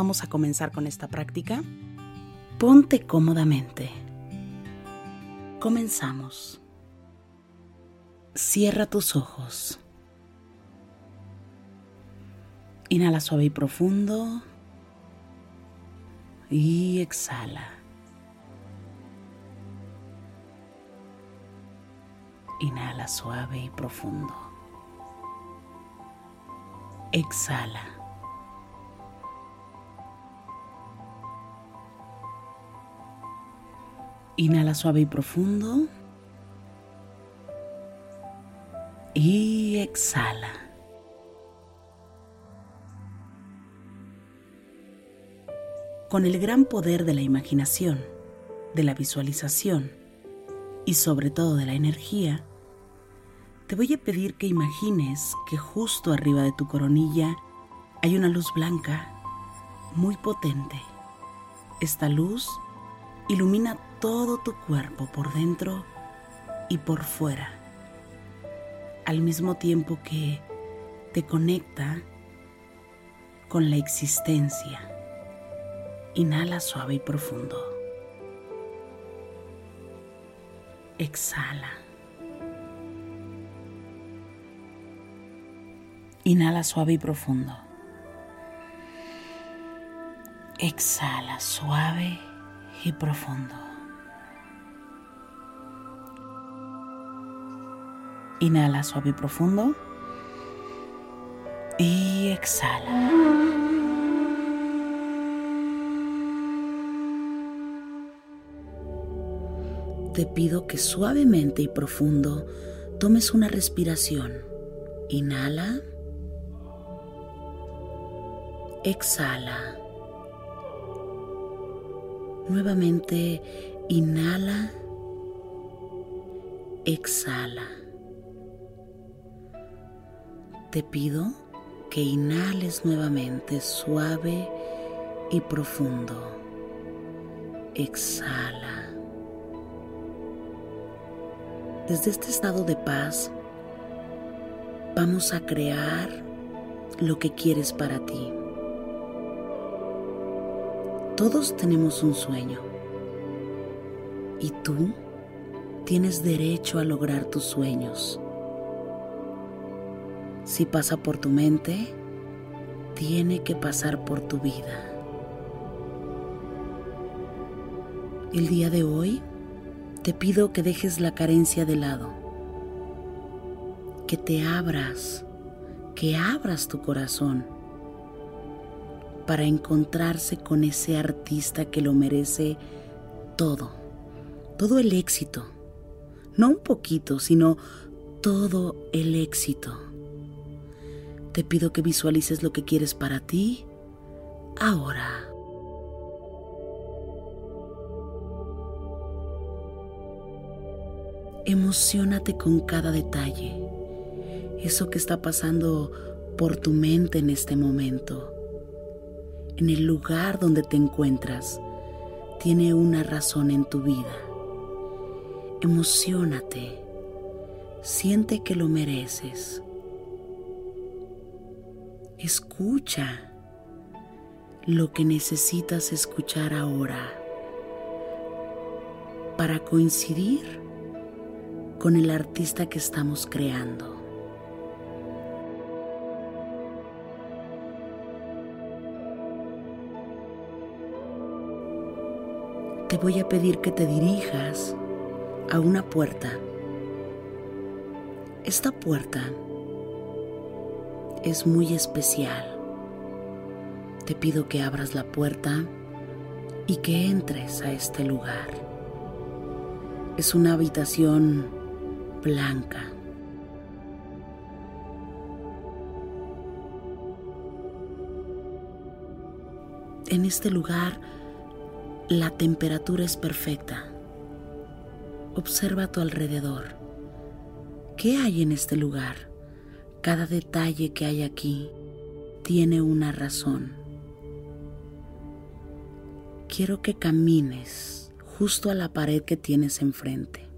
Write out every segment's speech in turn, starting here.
Vamos a comenzar con esta práctica. Ponte cómodamente. Comenzamos. Cierra tus ojos. Inhala suave y profundo. Y exhala. Inhala suave y profundo. Exhala. Inhala suave y profundo. Y exhala. Con el gran poder de la imaginación, de la visualización y sobre todo de la energía, te voy a pedir que imagines que justo arriba de tu coronilla hay una luz blanca muy potente. Esta luz ilumina todo tu cuerpo por dentro y por fuera, al mismo tiempo que te conecta con la existencia. Inhala suave y profundo. Exhala. Inhala suave y profundo. Exhala suave y profundo. Inhala suave y profundo. Y exhala. Te pido que suavemente y profundo tomes una respiración. Inhala. Exhala. Nuevamente inhala. Exhala. Te pido que inhales nuevamente suave y profundo. Exhala. Desde este estado de paz vamos a crear lo que quieres para ti. Todos tenemos un sueño y tú tienes derecho a lograr tus sueños. Si pasa por tu mente, tiene que pasar por tu vida. El día de hoy te pido que dejes la carencia de lado, que te abras, que abras tu corazón para encontrarse con ese artista que lo merece todo, todo el éxito, no un poquito, sino todo el éxito. Te pido que visualices lo que quieres para ti ahora. Emocionate con cada detalle, eso que está pasando por tu mente en este momento, en el lugar donde te encuentras, tiene una razón en tu vida. Emocionate, siente que lo mereces. Escucha lo que necesitas escuchar ahora para coincidir con el artista que estamos creando. Voy a pedir que te dirijas a una puerta. Esta puerta es muy especial. Te pido que abras la puerta y que entres a este lugar. Es una habitación blanca. En este lugar la temperatura es perfecta. Observa a tu alrededor. ¿Qué hay en este lugar? Cada detalle que hay aquí tiene una razón. Quiero que camines justo a la pared que tienes enfrente.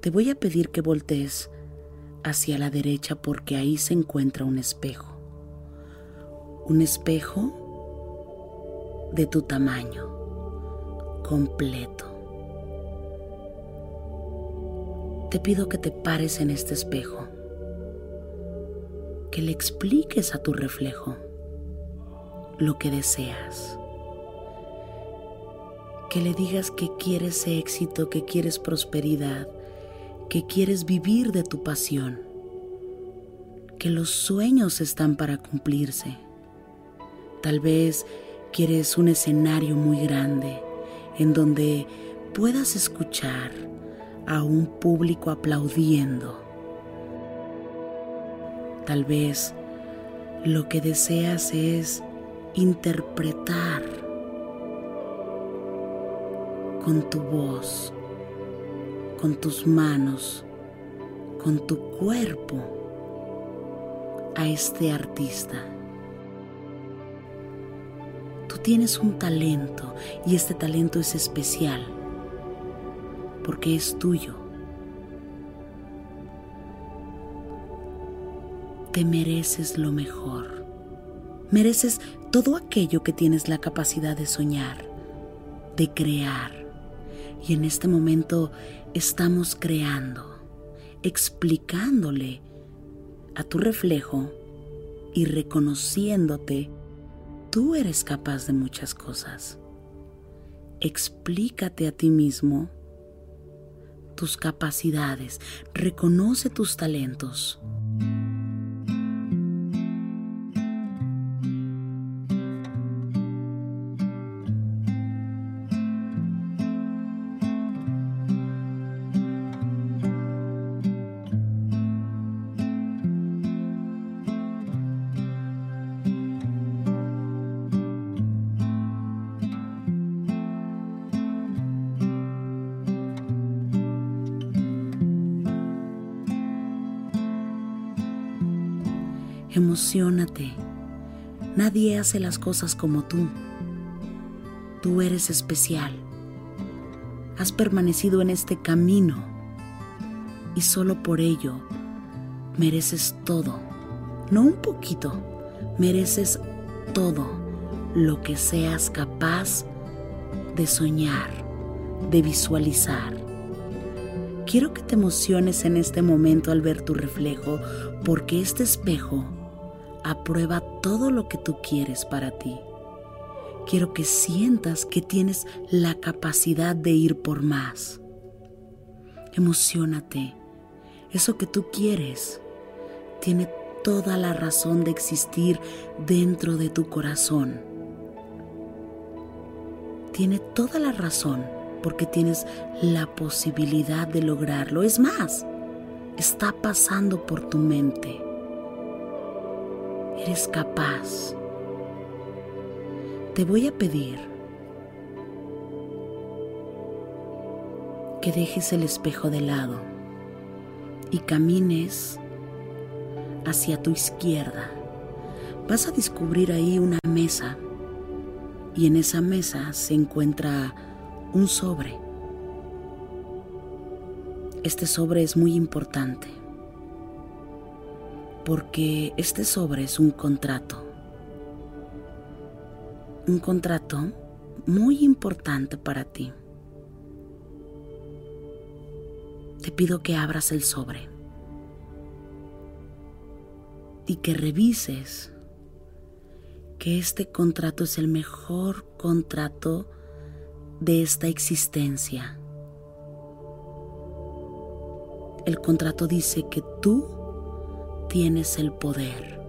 Te voy a pedir que voltees hacia la derecha porque ahí se encuentra un espejo. Un espejo de tu tamaño completo. Te pido que te pares en este espejo, que le expliques a tu reflejo lo que deseas, que le digas que quieres éxito, que quieres prosperidad, que quieres vivir de tu pasión, que los sueños están para cumplirse. Tal vez Quieres un escenario muy grande en donde puedas escuchar a un público aplaudiendo. Tal vez lo que deseas es interpretar con tu voz, con tus manos, con tu cuerpo a este artista tienes un talento y este talento es especial porque es tuyo. Te mereces lo mejor. Mereces todo aquello que tienes la capacidad de soñar, de crear. Y en este momento estamos creando, explicándole a tu reflejo y reconociéndote tú eres capaz de muchas cosas. Explícate a ti mismo tus capacidades, reconoce tus talentos. Emocionate. Nadie hace las cosas como tú. Tú eres especial. Has permanecido en este camino y solo por ello mereces todo. No un poquito, mereces todo lo que seas capaz de soñar, de visualizar. Quiero que te emociones en este momento al ver tu reflejo, porque este espejo aprueba todo lo que tú quieres para ti. Quiero que sientas que tienes la capacidad de ir por más. Emocionate. Eso que tú quieres tiene toda la razón de existir dentro de tu corazón. Tiene toda la razón porque tienes la posibilidad de lograrlo. Es más, está pasando por tu mente eres capaz. Te voy a pedir que dejes el espejo de lado y camines hacia tu izquierda. Vas a descubrir ahí una mesa y en esa mesa se encuentra un sobre. Este sobre es muy importante porque este sobre es un contrato. Un contrato muy importante para ti. Te pido que abras el sobre y que revises que este contrato es el mejor contrato de esta existencia. El contrato dice que tú tienes el poder,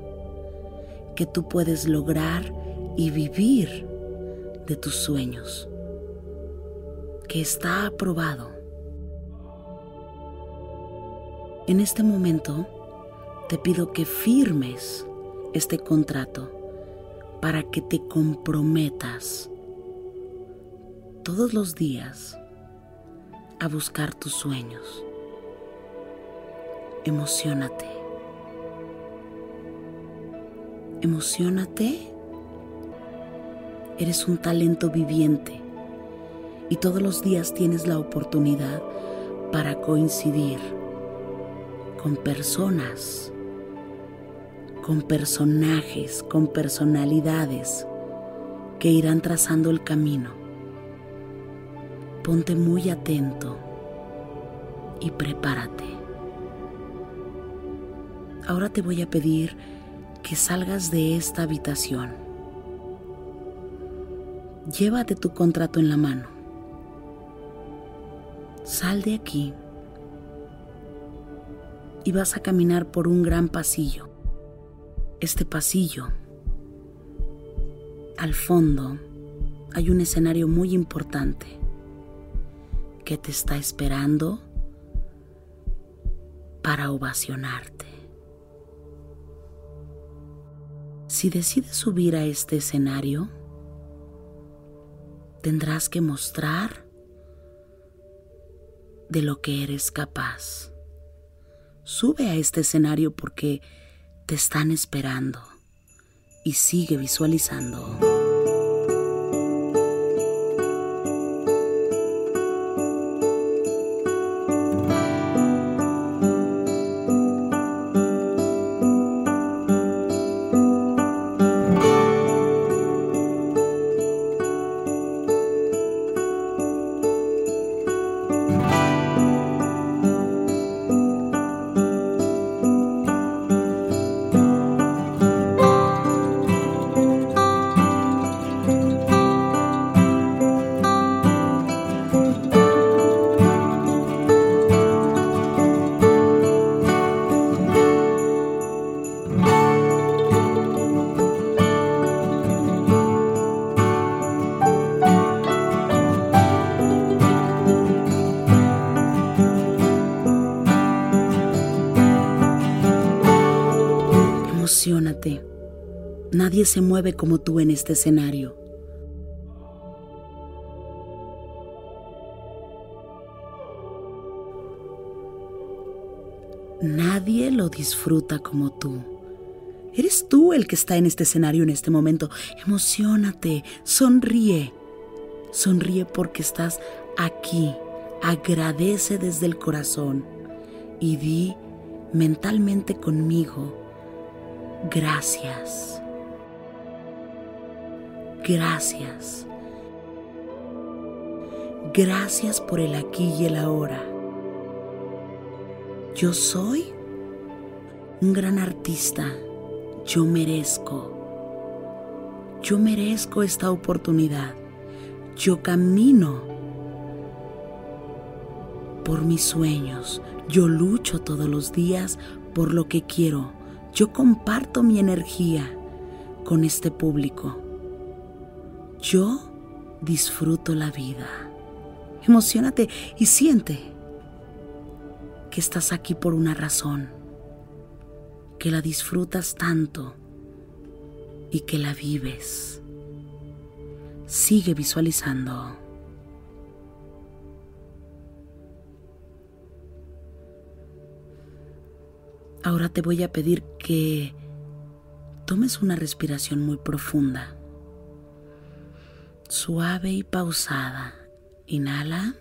que tú puedes lograr y vivir de tus sueños. que está aprobado. En este momento te pido que firmes este contrato para que te comprometas todos los días a buscar tus sueños. Emocionate. Emocionate. Eres un talento viviente y todos los días tienes la oportunidad para coincidir con personas, con personajes, con personalidades que irán trazando el camino. Ponte muy atento y prepárate. Ahora te voy a pedir que salgas de esta habitación. Llévate tu contrato en la mano. Sal de aquí y vas a caminar por un gran pasillo. Este pasillo, al fondo, hay un escenario muy importante que te está esperando para ovacionarte. Si decides subir a este escenario, tendrás que mostrar de lo que eres capaz. Sube a este escenario porque te están esperando y sigue visualizando. Se mueve como tú en este escenario. Nadie lo disfruta como tú. Eres tú el que está en este escenario en este momento. Emocionate, sonríe. Sonríe porque estás aquí. Agradece desde el corazón y di mentalmente conmigo Gracias. Gracias. Gracias por el aquí y el ahora. Yo soy un gran artista. Yo merezco. Yo merezco esta oportunidad. Yo camino por mis sueños. Yo lucho todos los días por lo que quiero yo comparto mi energía con este público. Yo disfruto la vida. Emocionate y siente que estás aquí por una razón, que la disfrutas tanto y que la vives. Sigue visualizando. Ahora te voy a pedir que tomes una respiración muy profunda, suave y pausada. Inhala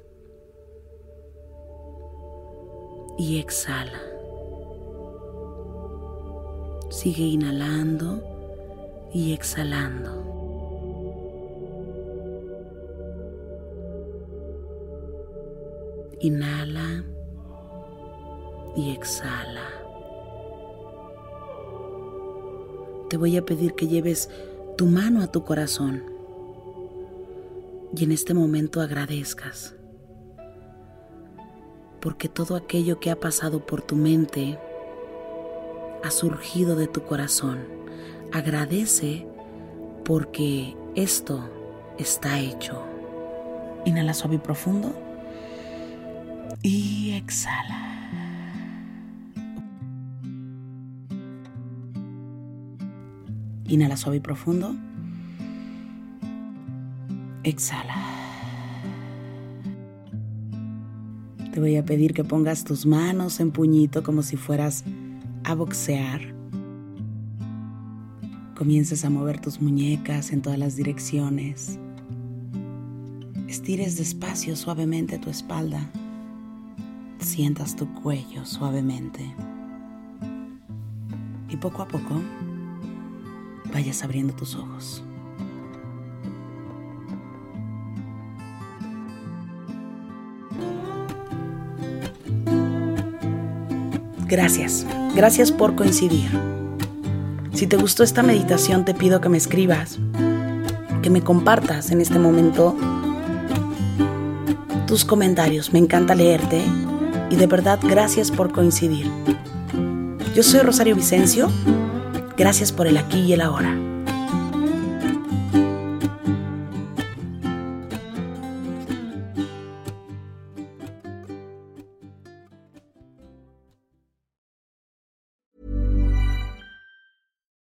y exhala. Sigue inhalando y exhalando. Inhala y exhala. te voy a pedir que lleves tu mano a tu corazón y en este momento agradezcas. Porque todo aquello que ha pasado por tu mente ha surgido de tu corazón. Agradece porque esto está hecho. Inhala suave y profundo. Y exhala. Inhala suave y profundo. Exhala. Te voy a pedir que pongas tus manos en puñito como si fueras a boxear. Comiences a mover tus muñecas en todas las direcciones. Estires despacio suavemente tu espalda. Sientas tu cuello suavemente. Y poco a poco vayas abriendo tus ojos. Gracias, gracias por coincidir. Si te gustó esta meditación te pido que me escribas, que me compartas en este momento tus comentarios. Me encanta leerte y de verdad gracias por coincidir. Yo soy Rosario Vicencio. Gracias por el aquí y el ahora.